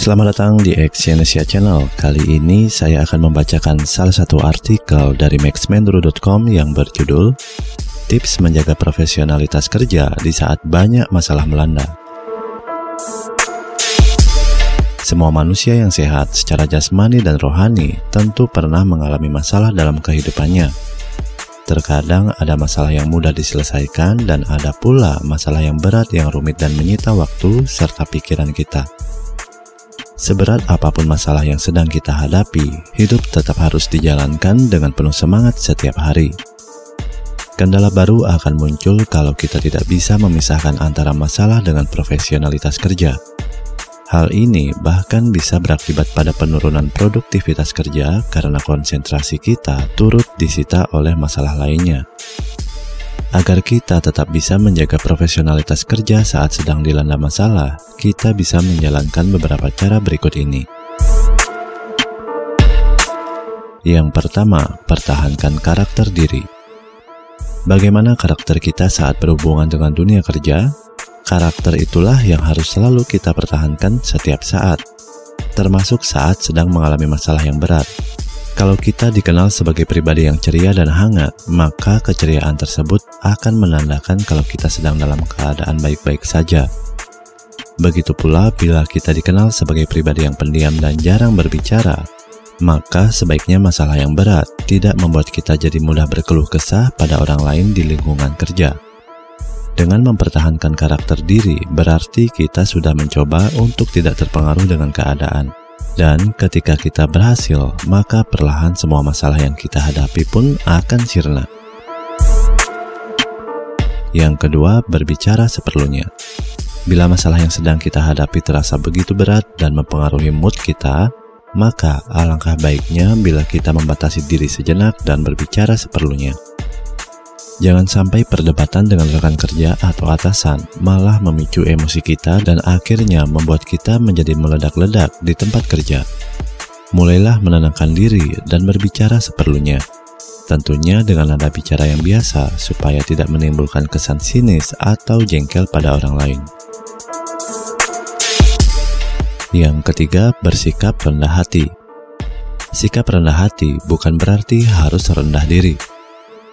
Selamat datang di Exyonesia Channel. Kali ini saya akan membacakan salah satu artikel dari maxmendro.com yang berjudul Tips menjaga profesionalitas kerja di saat banyak masalah melanda. Semua manusia yang sehat secara jasmani dan rohani tentu pernah mengalami masalah dalam kehidupannya. Terkadang ada masalah yang mudah diselesaikan dan ada pula masalah yang berat yang rumit dan menyita waktu serta pikiran kita. Seberat apa pun masalah yang sedang kita hadapi, hidup tetap harus dijalankan dengan penuh semangat setiap hari. Kendala baru akan muncul kalau kita tidak bisa memisahkan antara masalah dengan profesionalitas kerja. Hal ini bahkan bisa berakibat pada penurunan produktivitas kerja karena konsentrasi kita turut disita oleh masalah lainnya. Agar kita tetap bisa menjaga profesionalitas kerja saat sedang dilanda masalah, kita bisa menjalankan beberapa cara berikut ini. Yang pertama, pertahankan karakter diri. Bagaimana karakter kita saat berhubungan dengan dunia kerja? Karakter itulah yang harus selalu kita pertahankan setiap saat, termasuk saat sedang mengalami masalah yang berat. Kalau kita dikenal sebagai pribadi yang ceria dan hangat, maka keceriaan tersebut akan menandakan kalau kita sedang dalam keadaan baik-baik saja. Begitu pula bila kita dikenal sebagai pribadi yang pendiam dan jarang berbicara, maka sebaiknya masalah yang berat tidak membuat kita jadi mudah berkeluh kesah pada orang lain di lingkungan kerja. Dengan mempertahankan karakter diri, berarti kita sudah mencoba untuk tidak terpengaruh dengan keadaan. Dan ketika kita berhasil, maka perlahan semua masalah yang kita hadapi pun akan sirna. Yang kedua, berbicara seperlunya. Bila masalah yang sedang kita hadapi terasa begitu berat dan mempengaruhi mood kita, maka alangkah baiknya bila kita membatasi diri sejenak dan berbicara seperlunya. Jangan sampai perdebatan dengan rekan kerja atau atasan malah memicu emosi kita dan akhirnya membuat kita menjadi meledak-ledak di tempat kerja. Mulailah menenangkan diri dan berbicara seperlunya. Tentunya dengan nada bicara yang biasa supaya tidak menimbulkan kesan sinis atau jengkel pada orang lain. Yang ketiga, bersikap rendah hati. Sikap rendah hati bukan berarti harus rendah diri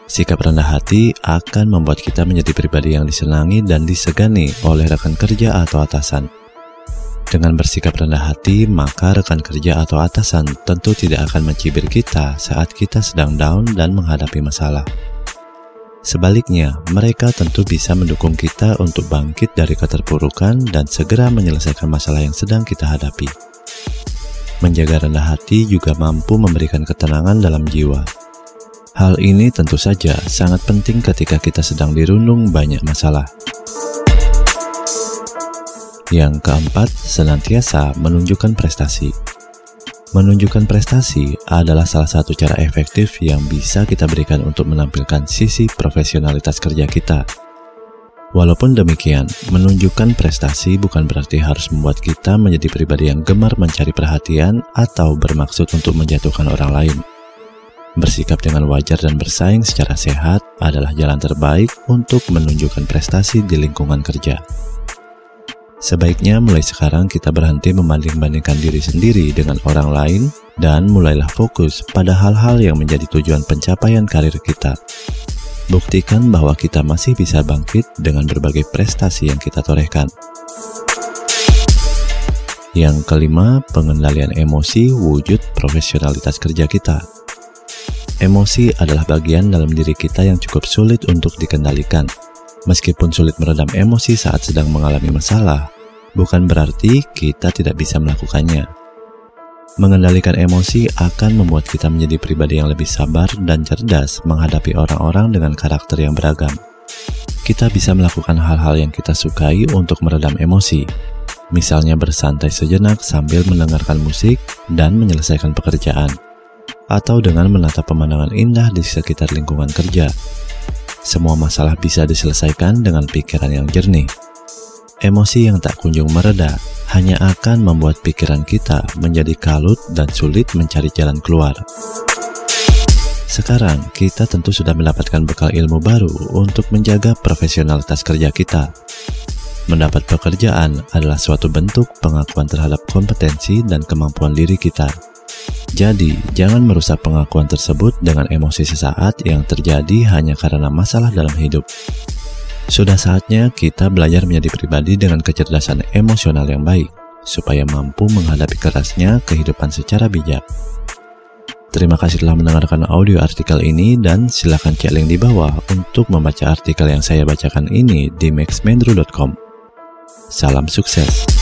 Sikap rendah hati akan membuat kita menjadi pribadi yang disenangi dan disegani oleh rekan kerja atau atasan. Dengan bersikap rendah hati, maka rekan kerja atau atasan tentu tidak akan mencibir kita saat kita sedang down dan menghadapi masalah. Sebaliknya, mereka tentu bisa mendukung kita untuk bangkit dari keterpurukan dan segera menyelesaikan masalah yang sedang kita hadapi. Menjaga rendah hati juga mampu memberikan ketenangan dalam jiwa Hal ini tentu saja sangat penting ketika kita sedang dirundung banyak masalah. Yang keempat, senantiasa menunjukkan prestasi. Menunjukkan prestasi adalah salah satu cara efektif yang bisa kita berikan untuk menampilkan sisi profesionalitas kerja kita. Walaupun demikian, menunjukkan prestasi bukan berarti harus membuat kita menjadi pribadi yang gemar mencari perhatian atau bermaksud untuk menjatuhkan orang lain. Bersikap dengan wajar dan bersaing secara sehat adalah jalan terbaik untuk menunjukkan prestasi di lingkungan kerja. Sebaiknya mulai sekarang kita berhenti membanding-bandingkan diri sendiri dengan orang lain dan mulailah fokus pada hal-hal yang menjadi tujuan pencapaian karir kita. Buktikan bahwa kita masih bisa bangkit dengan berbagai prestasi yang kita torehkan. Yang kelima, pengendalian emosi wujud profesionalitas kerja kita. Emosi adalah bagian dalam diri kita yang cukup sulit untuk dikendalikan. Meskipun sulit meredam emosi saat sedang mengalami masalah, bukan berarti kita tidak bisa melakukannya. Mengendalikan emosi akan membuat kita menjadi pribadi yang lebih sabar dan cerdas menghadapi orang-orang dengan karakter yang beragam. Kita bisa melakukan hal-hal yang kita sukai untuk meredam emosi, misalnya bersantai sejenak sambil mendengarkan musik dan menyelesaikan pekerjaan atau dengan menatap pemandangan indah di sekitar lingkungan kerja. Semua masalah bisa diselesaikan dengan pikiran yang jernih. Emosi yang tak kunjung mereda hanya akan membuat pikiran kita menjadi kalut dan sulit mencari jalan keluar. Sekarang, kita tentu sudah mendapatkan bekal ilmu baru untuk menjaga profesionalitas kerja kita. Mendapat pekerjaan adalah suatu bentuk pengakuan terhadap kompetensi dan kemampuan diri kita. Jadi, jangan merusak pengakuan tersebut dengan emosi sesaat yang terjadi hanya karena masalah dalam hidup. Sudah saatnya kita belajar menjadi pribadi dengan kecerdasan emosional yang baik, supaya mampu menghadapi kerasnya kehidupan secara bijak. Terima kasih telah mendengarkan audio artikel ini dan silakan cek link di bawah untuk membaca artikel yang saya bacakan ini di maxmendro.com. Salam sukses.